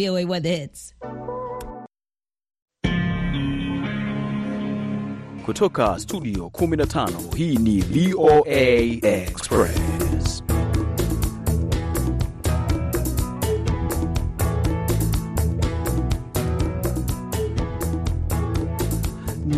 VOA Weather Hits. Kutoka studio 15 hii ni VOA Express.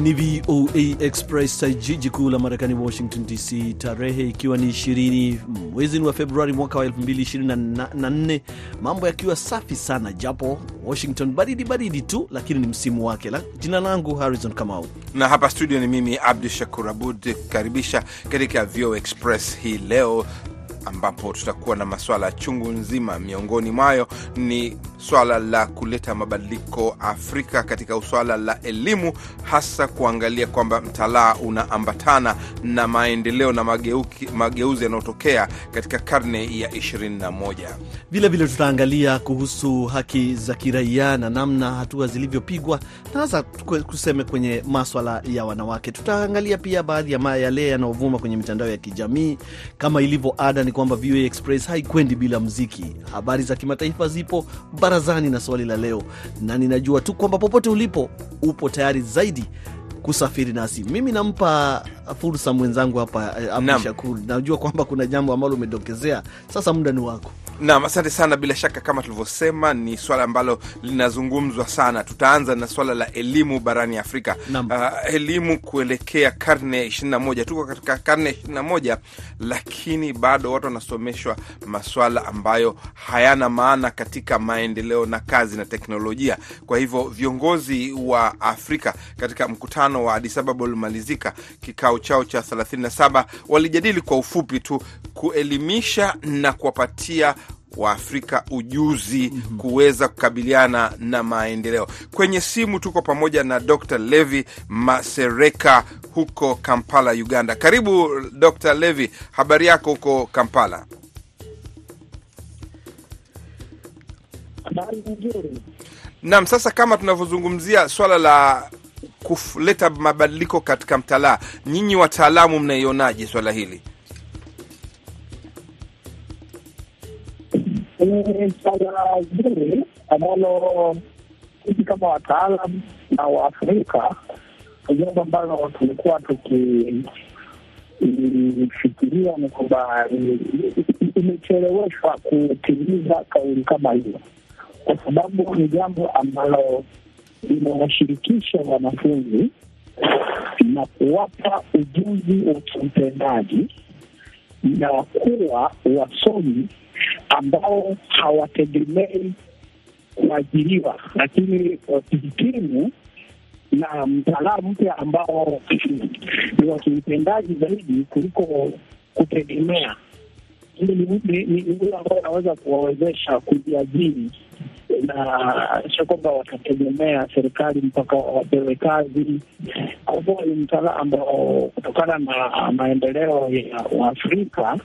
Ni VOA Express, jiji kuu la Marekani, Washington DC, tarehe ikiwa ni 20 mwezi wa Februari mwaka wa 2024, mambo yakiwa safi sana, japo Washington baridi baridi tu, lakini ni msimu wake. Jina langu Harrison Kamau. Na hapa studio ni mimi Abdu Shakur Abud karibisha katika VOA Express hii leo ambapo tutakuwa na maswala chungu nzima. Miongoni mwayo ni swala la kuleta mabadiliko Afrika katika swala la elimu, hasa kuangalia kwamba mtalaa unaambatana na maendeleo na mageuki, mageuzi yanayotokea katika karne ya 21. Vilevile tutaangalia kuhusu haki za kiraia na namna hatua zilivyopigwa, na hasa kuseme kwenye maswala ya wanawake. Tutaangalia pia baadhi ya yale yanayovuma kwenye mitandao ya kijamii. Kama ilivyo ada, ni kwamba VOA Express haikwendi bila mziki. Habari za kimataifa zipo, barazani na swali la leo, na ninajua tu kwamba popote ulipo upo tayari zaidi kusafiri nasi. Mimi nampa fursa mwenzangu hapa Abdu Shakur, najua kwamba kuna jambo ambalo umedokezea. Sasa muda ni wako. Naam, asante sana. Bila shaka kama tulivyosema, ni swala ambalo linazungumzwa sana. Tutaanza na swala la elimu barani Afrika. Uh, elimu kuelekea karne ya ishirini na moja. Tuko katika karne ya ishirini na moja, lakini bado watu wanasomeshwa maswala ambayo hayana maana katika maendeleo na kazi na teknolojia. Kwa hivyo viongozi wa Afrika katika mkutano wa Addis Ababa ulimalizika kikao chao cha 37 walijadili kwa ufupi tu kuelimisha na kuwapatia Waafrika ujuzi mm -hmm. kuweza kukabiliana na maendeleo. Kwenye simu tuko pamoja na Dr. Levi Masereka huko Kampala, Uganda. Karibu Dr. Levi, habari yako huko Kampala? Habari nzuri. Naam, sasa kama tunavyozungumzia swala la kuleta mabadiliko katika mtalaa, nyinyi wataalamu mnaionaje swala hili? Ni swala zuri ambalo sisi kama wataalam na Waafrika ni jambo ambalo tumekuwa tukifikiria ni kwamba imecheleweshwa kutimiza kauli kama hiyo, kwa sababu ni jambo ambalo linawashirikisha wanafunzi na kuwapa ujuzi wa kiutendaji na kuwa wasomi ambao hawategemei kuajiriwa, lakini wakihitimu na mtaala mpya ambao ni wa kiutendaji zaidi kuliko kutegemea. Ni ule ambao unaweza kuwawezesha kujiajiri na sio kwamba watategemea serikali mpaka wapewe kazi. Kwa hivyo ni mtaala ambao kutokana na maendeleo ya Uafrika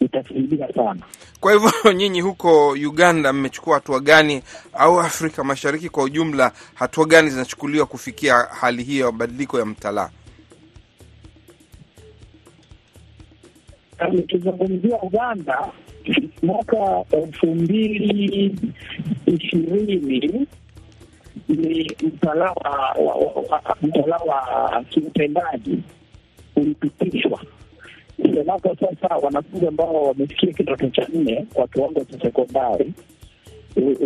itasaidia sana. Kwa hivyo nyinyi huko Uganda mmechukua hatua gani, au Afrika Mashariki kwa ujumla, hatua gani zinachukuliwa kufikia hali hiyo ya mabadiliko ya mtalaa? Nikizungumzia Uganda, mwaka elfu mbili ishirini ni mtaala mtaala wa kiutendaji ulipitishwa. Semapo sasa wanafunzi ambao wamefikia kidato cha nne kwa kiwango cha sekondari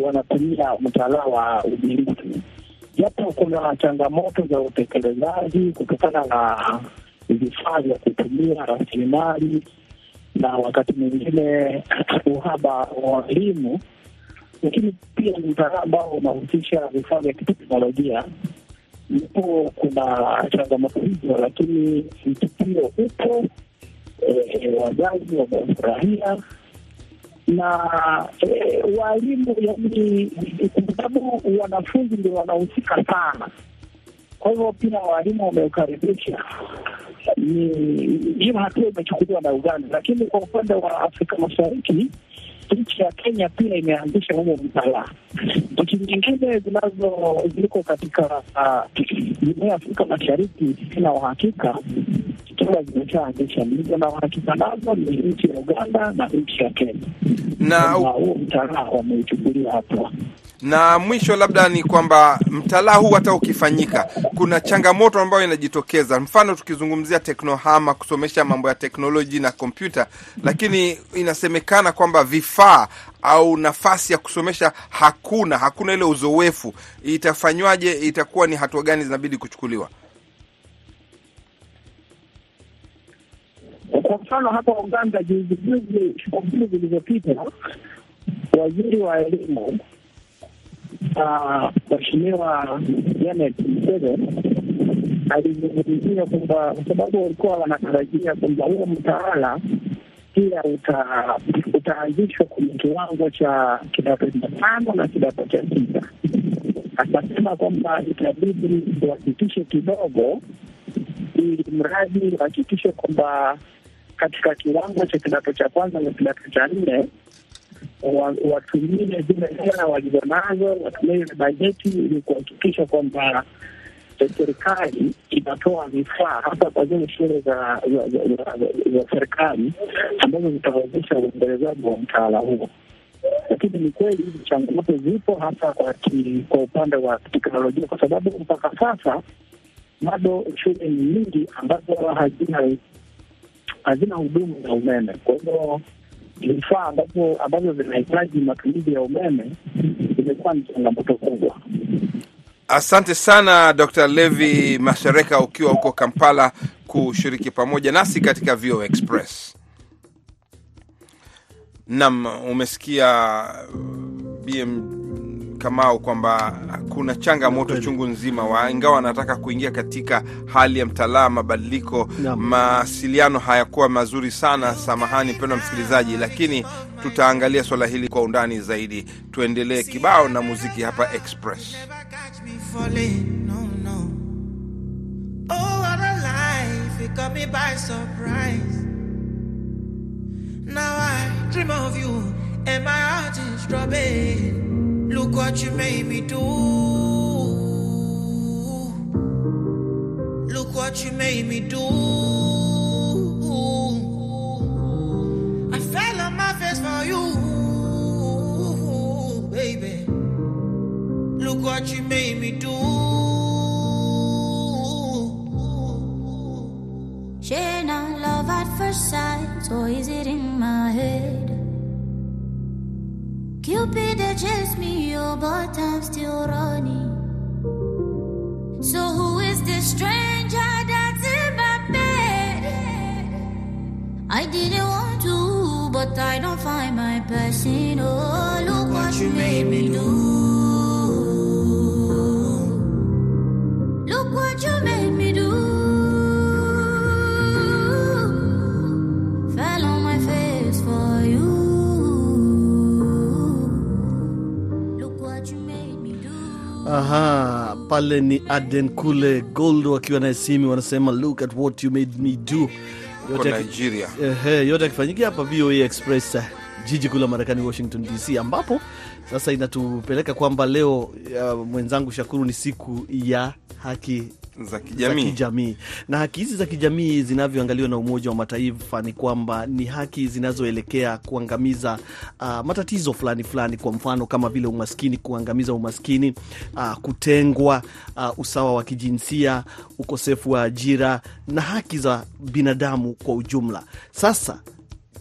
wanatumia mtaala wa ubilisi, japo kuna changamoto za utekelezaji kutokana na vifaa vya kutumia rasilimali na wakati mwingine uhaba wa elimu, lakini pia ni mtaala ambao unahusisha vifaa vya kiteknolojia. Ndipo kuna changamoto hizo, lakini mtukio upo wazazi wamefurahia na walimu, yani kwa sababu wanafunzi ndio wanahusika sana. Kwa hivyo pia walimu wameukaribisha. Ni hiyo hatua imechukuliwa na Uganda, lakini kwa upande wa Afrika Mashariki nchi ya Kenya pia imeanzisha huo mtaala. Nchi nyingine zinazo ziliko katika jumuiya ya Afrika Mashariki sina uhakika ikiwa zimeshaanzisha. Nilizo na uhakika nazo ni nchi ya Uganda na nchi ya Kenya, na huo mtaala wameuchukulia hatua. Na mwisho labda ni kwamba mtalaa huu hata ukifanyika, kuna changamoto ambayo inajitokeza. Mfano tukizungumzia teknohama, kusomesha mambo ya teknoloji na kompyuta, lakini inasemekana kwamba vifaa au nafasi ya kusomesha hakuna, hakuna ile uzoefu. Itafanywaje? Itakuwa ni hatua gani zinabidi kuchukuliwa? Kwa mfano hapa Uganda, juzi juzi, siku mbili zilizopita, waziri wa elimu Mheshimiwa Janet Museveni alizungumzia kwamba kwa sababu walikuwa wanatarajia kwamba huo mtaala pia utaanzishwa kwenye kiwango cha kidato cha tano na kidato cha sita. Akasema kwamba itabidi uhakikishe kidogo, ili mradi wahakikishe kwamba katika kiwango cha kidato cha kwanza na kidato cha nne watumie zile hela walizonazo, watumie ile bajeti ili kuhakikisha kwamba serikali inatoa vifaa hasa kwa zile shule za serikali ambazo zitawezesha uendelezaji wa mtaala huo. Lakini ni kweli hizi changamoto zipo hasa kwa kwa upande wa teknolojia, kwa sababu mpaka sasa bado shule ni nyingi ambazo hazina hazina huduma za umeme. Kwa hivyo vifaa ambavyo vinahitaji matumizi ya umeme imekuwa ni changamoto kubwa. Asante sana Dr. Levi Mashareka ukiwa huko Kampala kushiriki pamoja nasi katika VOA Express. Nam, umesikia BM Kamau kwamba kuna changamoto chungu nzima wa, ingawa wanataka kuingia katika hali ya mtalaa mabadiliko, mawasiliano hayakuwa mazuri sana. Samahani mpendwa msikilizaji, lakini tutaangalia swala hili kwa undani zaidi. Tuendelee kibao na muziki hapa Express. Look what you made me do. Look what you made me do. I fell on my face for you, baby. Look what you made me do. Share not love at first sight, or is it in my head? Cupid chase me, oh, but I'm still running. So who is this stranger that's in my bed? I didn't want to, but I don't find my person. Oh, look what, what you made me do. Aha, pale ni Aden kule Gold wakiwa na Simi wanasema look at what you made me do. Yote Nigeria. Ehe, yote akifanyikia hapa VOA Express jiji kuu la Marekani, Washington DC, ambapo sasa inatupeleka kwamba leo uh, mwenzangu Shakuru, ni siku ya haki za kijamii. za kijamii na haki hizi za kijamii zinavyoangaliwa na Umoja wa Mataifa ni kwamba ni haki zinazoelekea kuangamiza uh, matatizo fulani fulani, kwa mfano kama vile umaskini, kuangamiza umaskini, uh, kutengwa, uh, usawa wa kijinsia, ukosefu wa ajira na haki za binadamu kwa ujumla. Sasa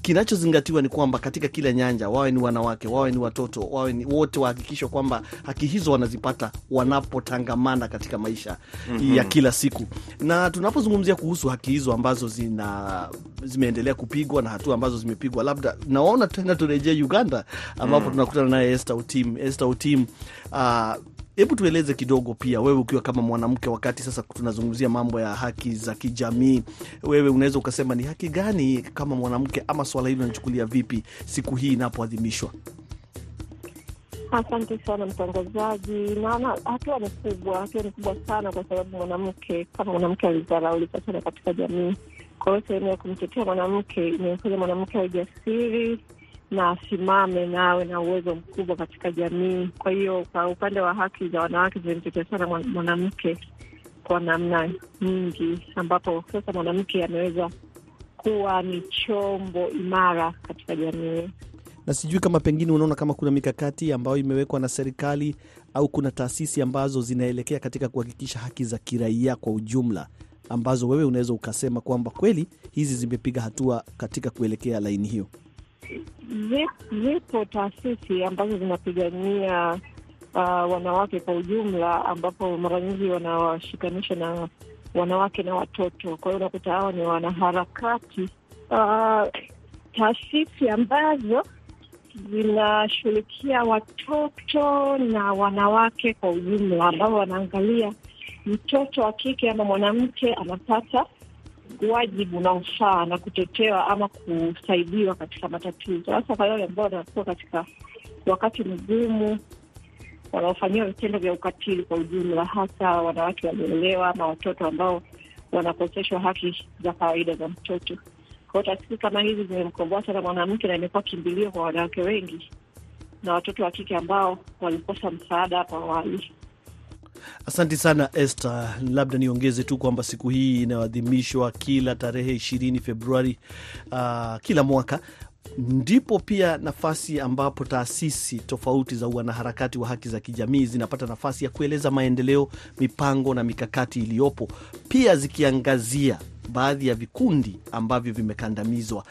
kinachozingatiwa ni kwamba katika kila nyanja, wawe ni wanawake, wawe ni watoto, wawe ni wote, wahakikishwa kwamba haki hizo wanazipata wanapotangamana katika maisha mm -hmm. ya kila siku. Na tunapozungumzia kuhusu haki hizo ambazo zina zimeendelea kupigwa na hatua ambazo zimepigwa, labda naona tena turejee Uganda ambapo mm. tunakutana naye Esther Otim. Esther Otim, uh, Hebu tueleze kidogo pia, wewe ukiwa kama mwanamke, wakati sasa tunazungumzia mambo ya haki za kijamii, wewe unaweza ukasema ni haki gani kama mwanamke, ama swala hili unachukulia vipi siku hii inapoadhimishwa? Asante sana mtangazaji. Naona hatua ni kubwa, hatua ni kubwa sana, kwa sababu mwanamke kama mwanamke alizaraulika sana katika jamii. Kwa hiyo sehemu ya kumtetea mwanamke imemfanya mwanamke awe jasiri na asimame na awe na uwezo mkubwa katika jamii. Kwa hiyo kwa upande wa haki za wanawake zimemtetea sana mwanamke kwa namna nyingi, ambapo sasa mwanamke ameweza kuwa ni chombo imara katika jamii. na sijui kama pengine unaona kama kuna mikakati ambayo imewekwa na serikali au kuna taasisi ambazo zinaelekea katika kuhakikisha haki za kiraia kwa ujumla ambazo wewe unaweza ukasema kwamba kweli hizi zimepiga hatua katika kuelekea laini hiyo. Zip- Zipo taasisi ambazo zinapigania uh, wanawake kwa ujumla, ambapo mara nyingi wanawashikanisha na wanawake na watoto. Kwa hiyo unakuta hawa ni wanaharakati uh, taasisi ambazo zinashughulikia watoto na wanawake kwa ujumla, ambao wanaangalia mtoto wa kike ama mwanamke anapata wajibu unaofaa na kutetewa ama kusaidiwa katika matatizo, hasa kwa wale ambao wanakuwa katika wakati mgumu, wanaofanyiwa vitendo vya ukatili kwa ujumla, hasa wanawake walioolewa ama watoto ambao wanakoseshwa haki za kawaida za mtoto. Kwa taasisi kama hizi zimemkomboa sana mwanamke na imekuwa kimbilio kwa wanawake wengi na watoto wa kike ambao walikosa msaada hapo awali. Asanti sana Esther. Labda niongeze tu kwamba siku hii inayoadhimishwa kila tarehe ishirini Februari uh, kila mwaka ndipo pia nafasi ambapo taasisi tofauti za wanaharakati wa haki za kijamii zinapata nafasi ya kueleza maendeleo, mipango na mikakati iliyopo, pia zikiangazia baadhi ya vikundi ambavyo vimekandamizwa,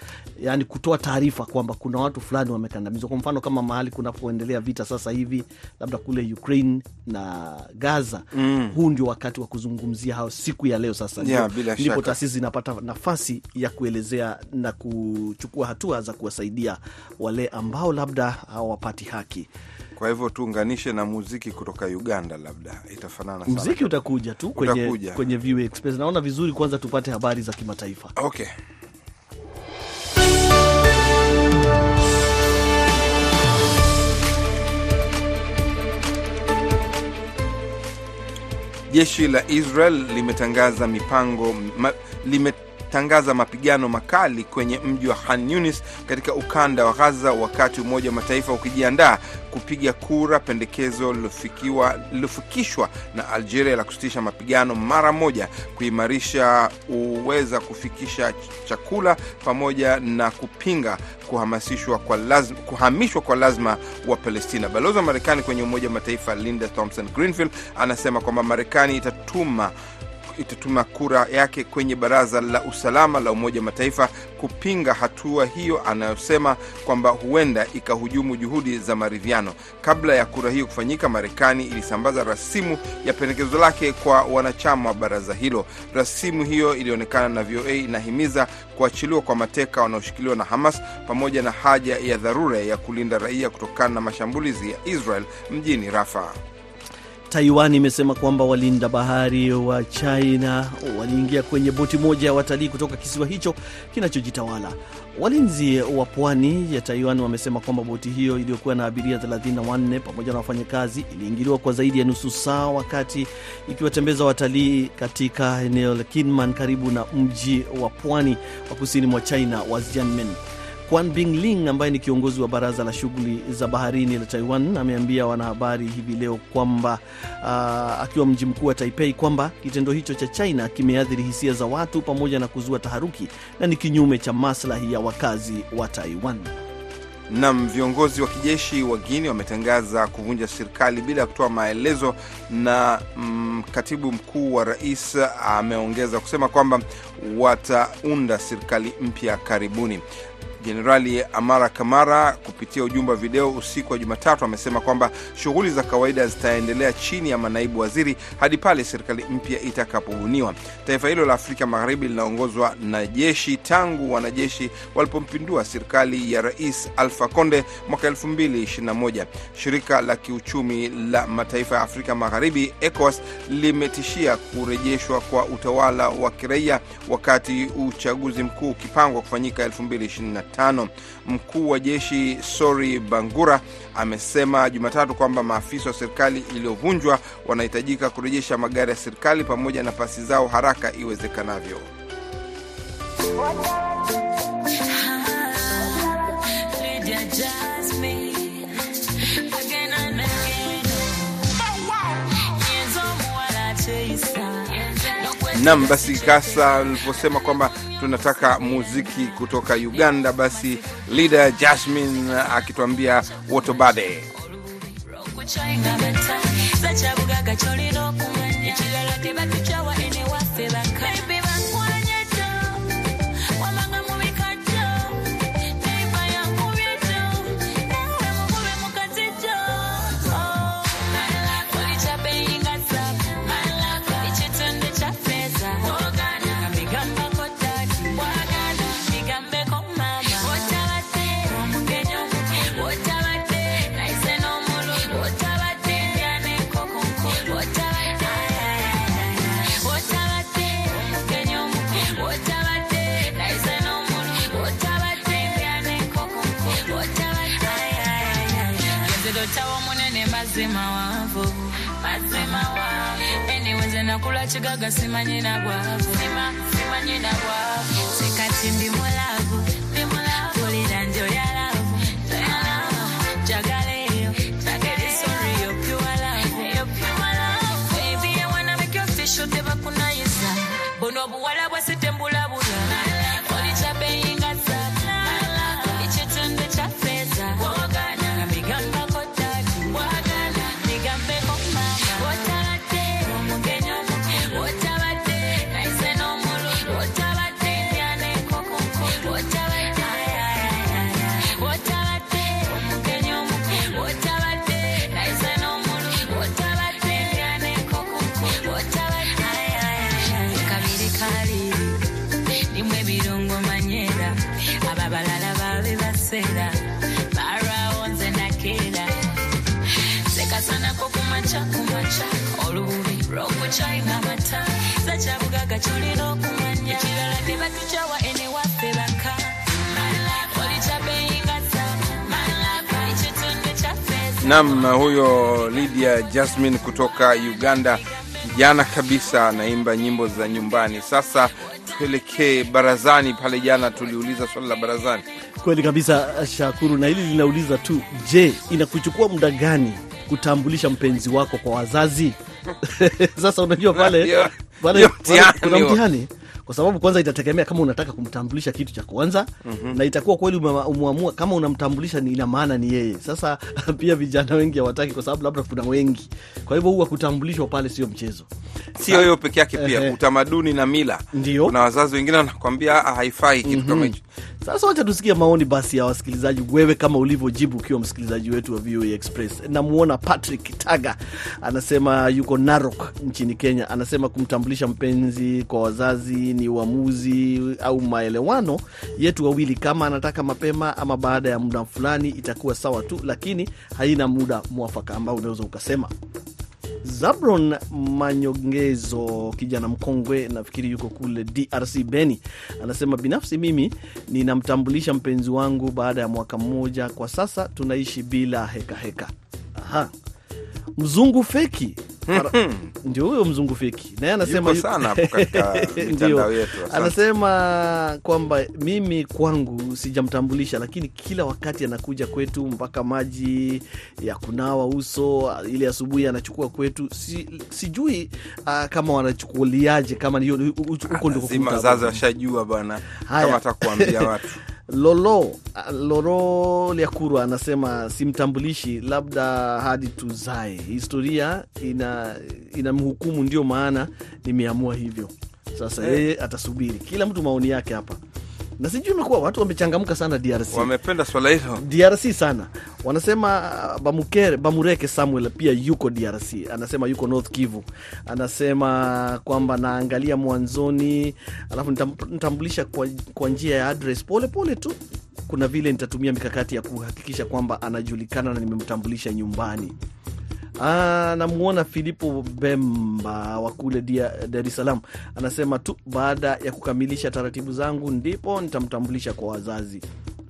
yaani kutoa taarifa kwamba kuna watu fulani wamekandamizwa. Kwa mfano kama mahali kunapoendelea vita sasa hivi, labda kule Ukraine na Gaza mm. huu ndio wakati wa kuzungumzia hao siku ya leo. Sasa Yeah, ndipo- taasisi zinapata nafasi ya kuelezea na kuchukua hatua za kuwasaidia wale ambao labda hawapati haki. Kwa hivyo tuunganishe na muziki kutoka Uganda, labda itafanana sana. Mziki utakuja tu kwenye, Utakuja. kwenye VOA Express. Naona vizuri, kwanza tupate habari za kimataifa. Okay. Jeshi la Israel limetangaza mipango ma, limetangaza mapigano makali kwenye mji wa Khan Yunis katika ukanda wa Gaza, wakati Umoja wa Mataifa ukijiandaa kupiga kura pendekezo lilofikishwa na Algeria la kusitisha mapigano mara moja, kuimarisha uweza kufikisha chakula pamoja na kupinga kuhamasishwa kwa lazima, kuhamishwa kwa lazima wa Palestina. Balozi wa Marekani kwenye Umoja wa Mataifa Linda Thompson Greenfield anasema kwamba Marekani itatuma itatuma kura yake kwenye Baraza la Usalama la Umoja wa Mataifa kupinga hatua hiyo anayosema kwamba huenda ikahujumu juhudi za maridhiano. Kabla ya kura hiyo kufanyika, Marekani ilisambaza rasimu ya pendekezo lake kwa wanachama wa baraza hilo. Rasimu hiyo ilionekana na VOA inahimiza kuachiliwa kwa mateka wanaoshikiliwa na Hamas pamoja na haja ya dharura ya kulinda raia kutokana na mashambulizi ya Israel mjini Rafa. Taiwan imesema kwamba walinda bahari wa China waliingia kwenye boti moja ya watalii kutoka kisiwa hicho kinachojitawala. Walinzi wa pwani ya Taiwan wamesema kwamba boti hiyo iliyokuwa na abiria 34 pamoja na wafanyakazi iliingiliwa kwa zaidi ya nusu saa wakati ikiwatembeza watalii katika eneo la Kinmen karibu na mji wa pwani wa kusini mwa China wa Xiamen. Kwan Bingling ambaye ni kiongozi wa baraza la shughuli za baharini la Taiwan ameambia wanahabari hivi leo kwamba uh, akiwa mji mkuu wa Taipei kwamba kitendo hicho cha China kimeathiri hisia za watu pamoja na kuzua taharuki na ni kinyume cha maslahi ya wakazi wa Taiwan. Nam, viongozi wa kijeshi wa Guini wametangaza kuvunja serikali bila ya kutoa maelezo, na mm, katibu mkuu wa rais ameongeza kusema kwamba wataunda serikali mpya karibuni. Jenerali Amara Kamara kupitia ujumbe wa video usiku wa Jumatatu amesema kwamba shughuli za kawaida zitaendelea chini ya manaibu waziri hadi pale serikali mpya itakapobuniwa. Taifa hilo la Afrika Magharibi linaongozwa na jeshi tangu wanajeshi walipompindua serikali ya Rais Alfa Conde mwaka 2021. Shirika la kiuchumi la mataifa ya Afrika Magharibi ECOWAS limetishia kurejeshwa kwa utawala wa kiraia wakati uchaguzi mkuu ukipangwa kufanyika 2025. Mkuu wa jeshi Sori Bangura amesema Jumatatu kwamba maafisa wa serikali iliyovunjwa wanahitajika kurejesha magari ya serikali pamoja na pasi zao haraka iwezekanavyo. Nam, basi kasa ulivyosema kwamba tunataka muziki kutoka Uganda, basi leader Jasmine akituambia wotobade kuchayinga sima wavu masima wavu anyways nakula chigaga simanyi na bwavu simanyi na bwavu sikati ndi mulavu lw'okucayina amata zakyabugaga kyolina okumanya ekirala tebatukyawa ene waffe baka Nam, huyo Lydia Jasmine kutoka Uganda, kijana kabisa, anaimba nyimbo za nyumbani. Sasa tuelekee barazani. Pale jana tuliuliza swali la barazani. Kweli kabisa, Shakuru, na hili linauliza tu, je, inakuchukua muda gani kutambulisha mpenzi wako kwa wazazi? Sasa unajua pale kuna mtihani kwa sababu kwanza itategemea kama unataka kumtambulisha kitu cha kwanza na itakuwa kweli umeamua kama unamtambulisha ni ina maana ni yeye. Sasa pia vijana wengi hawataki kwa sababu labda kuna wengi, kwa hivyo huwa kutambulishwa pale sio mchezo. Sio hiyo peke yake, pia utamaduni na mila. Ndio. Kuna wazazi wengine wanakwambia "Ah, haifai kitu kama hicho. Sasa wacha tusikie maoni basi ya wasikilizaji, wewe kama ulivyojibu ukiwa msikilizaji wetu wa VOA Express. Namwona Patrick Taga anasema yuko Narok nchini Kenya, anasema kumtambulisha mpenzi kwa wazazi ni uamuzi au maelewano yetu wawili, kama anataka mapema ama baada ya muda fulani itakuwa sawa tu, lakini haina muda mwafaka ambao unaweza ukasema Zabron Manyongezo, kijana mkongwe, nafikiri yuko kule DRC Beni, anasema binafsi mimi ninamtambulisha mpenzi wangu baada ya mwaka mmoja. Kwa sasa tunaishi bila hekaheka heka. Aha. Mzungu feki ndio huyo mzungu feki. Naye anasema Yuko sana Ndio. anasema kwamba mimi kwangu sijamtambulisha, lakini kila wakati anakuja kwetu mpaka maji ya kunawa uso ile asubuhi anachukua kwetu. Si, sijui uh, kama wanachukuliaje kama huko ndiko washajua bwana, kama atakuambia watu Lolo Loro Liakurwa anasema simtambulishi, labda hadi tuzae. Historia ina inamhukumu, ndio maana nimeamua hivyo. Sasa yeye atasubiri. Kila mtu maoni yake hapa, na sijui imekuwa watu wamechangamka sana DRC. wamependa swala hilo. DRC sana wanasema uh, Bamukere, Bamureke Samuel pia yuko DRC, anasema yuko North Kivu, anasema kwamba naangalia mwanzoni, alafu nitam- nitambulisha kwa, kwa njia ya address pole pole tu. Kuna vile nitatumia mikakati ya kuhakikisha kwamba anajulikana na nimemtambulisha nyumbani. Ah, namuona Filipo Bemba wa kule Dar es Salaam anasema tu baada ya kukamilisha taratibu zangu ndipo nitamtambulisha kwa wazazi.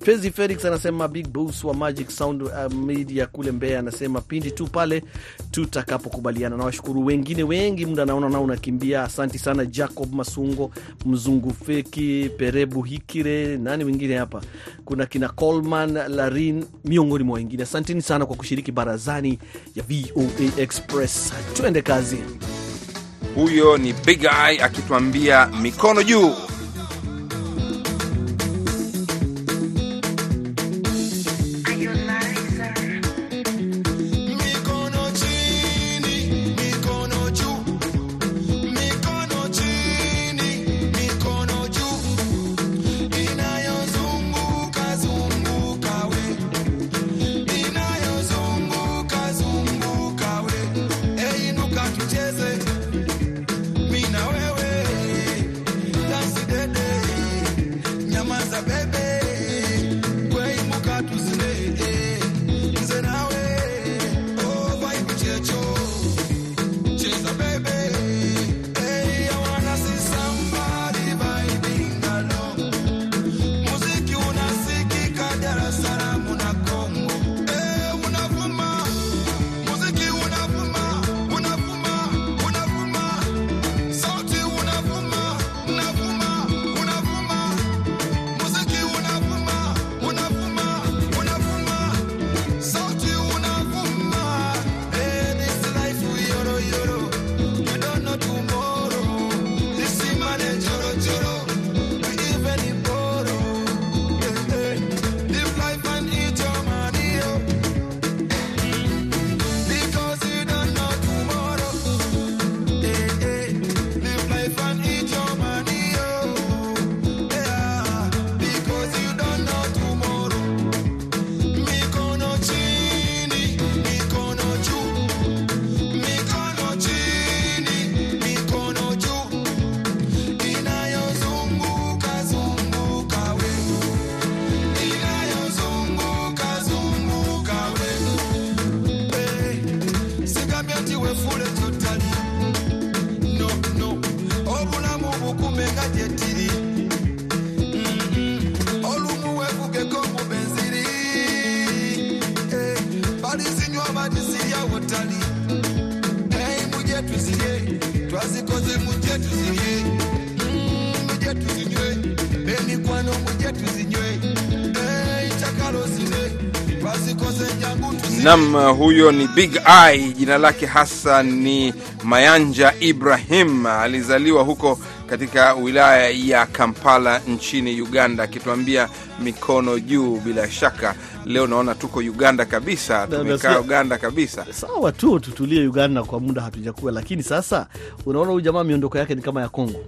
Fezi Felix anasema big boss wa Magic Sound uh, Media kule Mbeya anasema pindi tu pale tutakapokubaliana. Na washukuru wengine wengi, muda naona nao unakimbia. Asanti sana Jacob Masungo, Mzungu Feki, Perebu Hikire, nani wengine hapa, kuna kina Coleman Larin, miongoni mwa wengine. Asanteni sana kwa kushiriki barazani ya VOA Express. Tuende kazi. Huyo ni Big Eye akituambia mikono juu. Nam, huyo ni Big Eye, jina lake hasa ni Mayanja Ibrahim. Alizaliwa huko katika wilaya ya Kampala nchini Uganda, akituambia mikono juu. Bila shaka leo naona tuko Uganda kabisa, tumekaa Uganda kabisa. Sawa tu, tutulie Uganda kwa muda hatujakuwa, lakini sasa unaona huyu jamaa miondoko yake ni kama ya Kongo.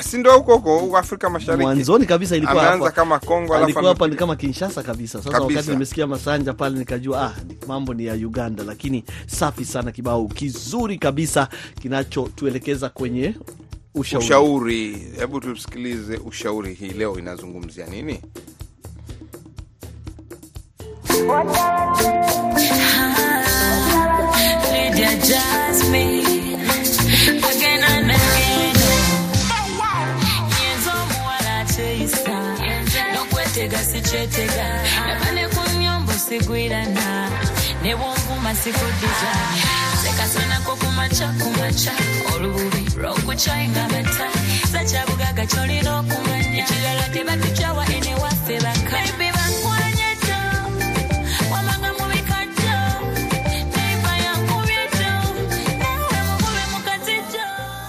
Si ndio huko huko Afrika Mashariki? Mwanzoni kabisa ilikuwa hapa, kama Kongo alafu alikuwa hapa ni kama Kinshasa kabisa. Sasa Kabisa. wakati nimesikia Masanja pale nikajua ah, mambo ni ya Uganda, lakini safi sana, kibao kizuri kabisa kinachotuelekeza kwenye ushauri. ushauri. Hebu tusikilize ushauri hii leo inazungumzia nini? kyetega sikyetega nava nekunyombo sigwirana newonvuma sikuddiza sekasanako kumaca kumaca olububi lwokucainga bata sakyabugagga kyolina okumanya ekirala tebatukyawa enewaffe baka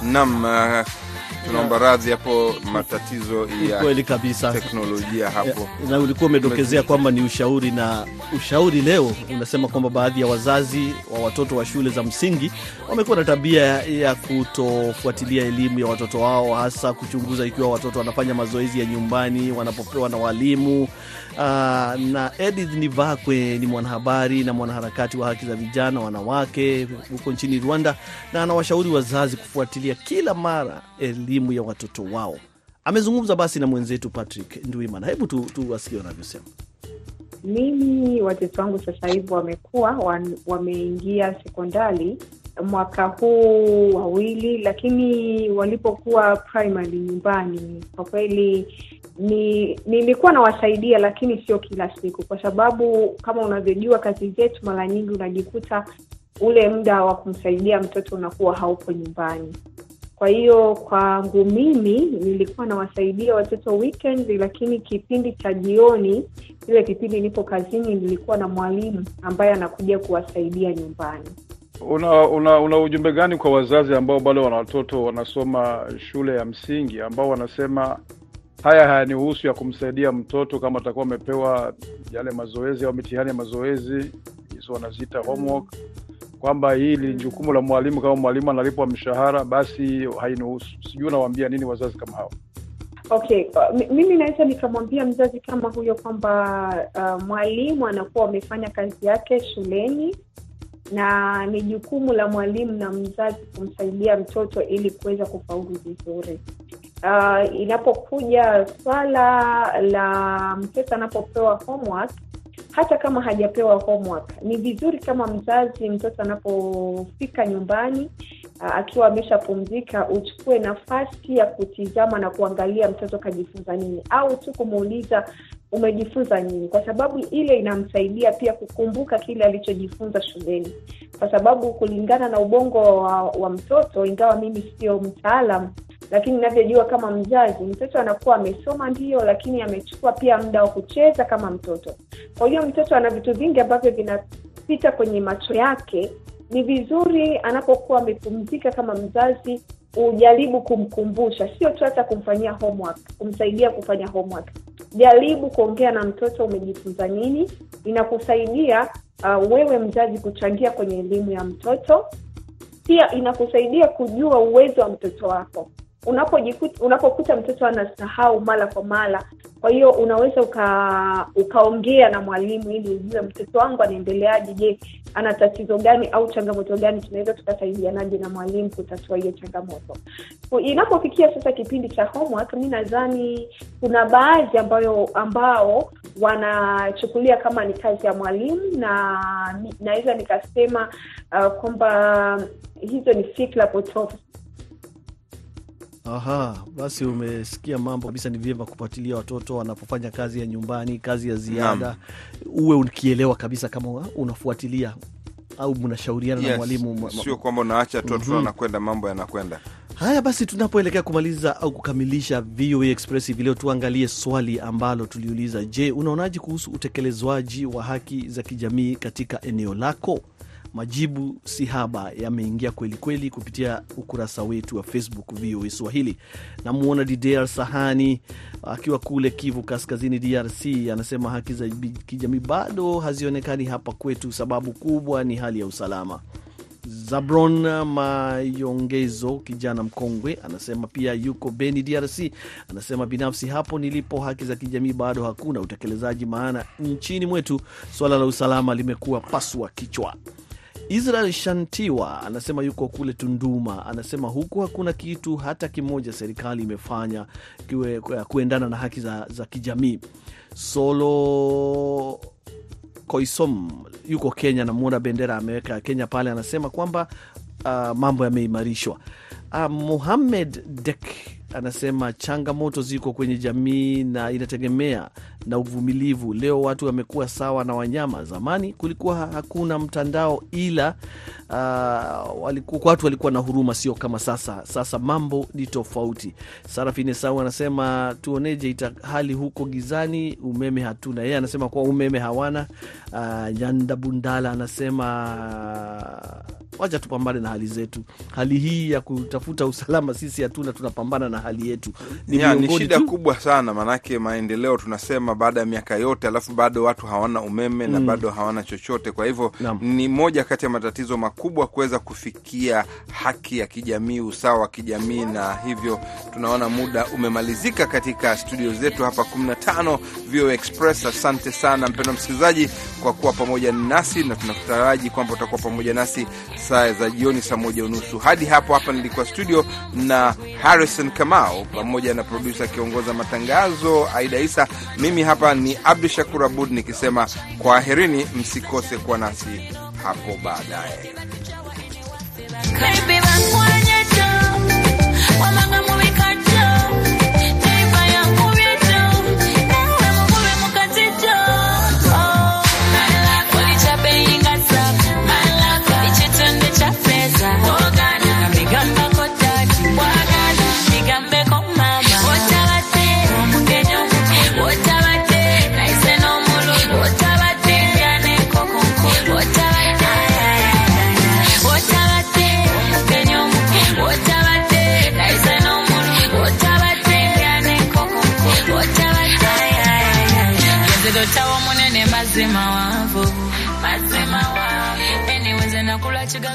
Nam, uh, tunaomba radhi hapo, matatizo Ni ya kweli kabisa. teknolojia hapo. na ulikuwa umedokezea kwamba ni ushauri, na ushauri leo unasema kwamba baadhi ya wazazi wa watoto wa shule za msingi wamekuwa na tabia ya kutofuatilia elimu ya watoto wao, hasa kuchunguza ikiwa watoto wanafanya mazoezi ya nyumbani wanapopewa na walimu. Uh, na Edith Nivakwe ni mwanahabari na mwanaharakati wa haki za vijana wanawake huko nchini Rwanda, na anawashauri wazazi kufuatilia kila mara elimu ya watoto wao. Amezungumza basi na mwenzetu Patrick Ndwimana. Hebu tuwasikie tu wanavyosema. Mimi watoto wangu sasa hivi wamekuwa wameingia sekondari mwaka huu wawili, lakini walipokuwa primary nyumbani, kwa kweli ni nilikuwa nawasaidia, lakini sio kila siku, kwa sababu kama unavyojua kazi zetu, mara nyingi unajikuta ule muda wa kumsaidia mtoto unakuwa haupo nyumbani. Kwa hiyo kwangu mimi nilikuwa nawasaidia watoto weekend, lakini kipindi cha jioni, ile kipindi nipo kazini, nilikuwa na mwalimu ambaye anakuja kuwasaidia nyumbani. Una, una una ujumbe gani kwa wazazi ambao bado wana watoto wanasoma shule ya msingi ambao wanasema haya hayanihusu ya kumsaidia mtoto kama atakuwa amepewa yale mazoezi au mitihani ya mazoezi hizo wanaziita homework, kwamba hili ni jukumu la mwalimu. Kama mwalimu analipwa mshahara, basi hainihusu. Sijui unawaambia nini wazazi kama hao? Okay, uh, mimi naweza nikamwambia mzazi kama huyo kwamba uh, mwalimu anakuwa amefanya kazi yake shuleni na ni jukumu la mwalimu na mzazi kumsaidia mtoto ili kuweza kufaulu vizuri. Uh, inapokuja swala la mtoto anapopewa homework, hata kama hajapewa homework, ni vizuri kama mzazi, mtoto anapofika nyumbani akiwa ameshapumzika, uchukue nafasi ya kutizama na kuangalia mtoto kajifunza nini, au tu kumuuliza umejifunza nini, kwa sababu ile inamsaidia pia kukumbuka kile alichojifunza shuleni, kwa sababu kulingana na ubongo wa, wa mtoto, ingawa mimi sio mtaalam, lakini ninavyojua kama mzazi, mtoto anakuwa amesoma ndio, lakini amechukua pia muda wa kucheza kama mtoto. Kwa hiyo mtoto ana vitu vingi ambavyo vinapita kwenye macho yake. Ni vizuri anapokuwa amepumzika kama mzazi ujaribu kumkumbusha, sio tu hata kumfanyia homework, kumsaidia kufanya homework. Jaribu kuongea na mtoto, umejifunza nini. Inakusaidia uh, wewe mzazi kuchangia kwenye elimu ya mtoto, pia inakusaidia kujua uwezo wa mtoto wako unapojikuta unapokuta mtoto anasahau mara kwa mara. Kwa hiyo unaweza uka ukaongea na mwalimu ili ujue mtoto wangu anaendeleaje, je, ana tatizo gani au changamoto gani, tunaweza tukasaidianaje na mwalimu kutatua hiyo changamoto. Inapofikia sasa kipindi cha homework, mi nadhani kuna baadhi ambayo ambao wanachukulia kama ni kazi ya mwalimu, na naweza nikasema uh, kwamba hizo ni fikra potofu Aha, basi umesikia mambo kabisa. Ni vyema kufuatilia watoto wanapofanya kazi ya nyumbani, kazi ya ziada, uwe ukielewa kabisa kama unafuatilia au mnashauriana na Yes, mwalimu. ma- ma- sio kwamba unaacha tu watoto Mhm. wanakwenda, mambo yanakwenda. Haya basi, tunapoelekea kumaliza au kukamilisha VOA Express hivi leo, tuangalie swali ambalo tuliuliza. Je, unaonaje kuhusu utekelezwaji wa haki za kijamii katika eneo lako? Majibu si haba yameingia kweli kweli kupitia ukurasa wetu wa Facebook VOA Swahili. Namwona Dider Sahani akiwa kule Kivu Kaskazini, DRC, anasema haki za kijamii bado hazionekani hapa kwetu, sababu kubwa ni hali ya usalama. Zabron Mayongezo, kijana mkongwe, anasema pia yuko Beni, DRC. Anasema binafsi, hapo nilipo haki za kijamii bado hakuna utekelezaji, maana nchini mwetu swala la usalama limekuwa paswa kichwa. Israel Shantiwa anasema yuko kule Tunduma, anasema huku hakuna kitu hata kimoja serikali imefanya kiwe, kuendana na haki za, za kijamii. Solo Koisom yuko Kenya, namwona bendera ameweka Kenya pale, anasema kwamba uh, mambo yameimarishwa. Uh, Muhamed Dek anasema changamoto ziko kwenye jamii na inategemea na uvumilivu. Leo watu wamekuwa sawa na wanyama. Zamani kulikuwa hakuna mtandao, ila uh, waliku, watu walikuwa na huruma, sio kama sasa. Sasa mambo ni tofauti. Sarafine Sau anasema tuoneje ita hali huko gizani, umeme hatuna. Yeye anasema kuwa umeme hawana. Uh, Nyanda Bundala anasema wacha tupambane na hali zetu. Hali hii ya kutafuta usalama sisi hatuna, tunapambana na hali yetu. Ni, ya, ni shida tu- kubwa sana, maanake maendeleo tunasema baada ya miaka yote, alafu bado watu hawana umeme na bado hawana chochote. Kwa hivyo ni moja kati ya matatizo makubwa kuweza kufikia haki ya kijamii, usawa wa kijamii, na hivyo tunaona muda umemalizika katika studio zetu hapa 15 VOA Express. Asante sana mpendwa msikilizaji kwa kuwa pamoja nasi, na tunataraji kwamba utakuwa pamoja nasi saa za jioni, saa moja unusu hadi hapo. Hapa nilikuwa studio na Harrison Kamau pamoja na produsa akiongoza matangazo Aida Isa. Mimi hapa ni Abdu Shakur Abud nikisema kwaherini, msikose kuwa nasi hapo baadaye.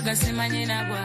bagasema nyinagwa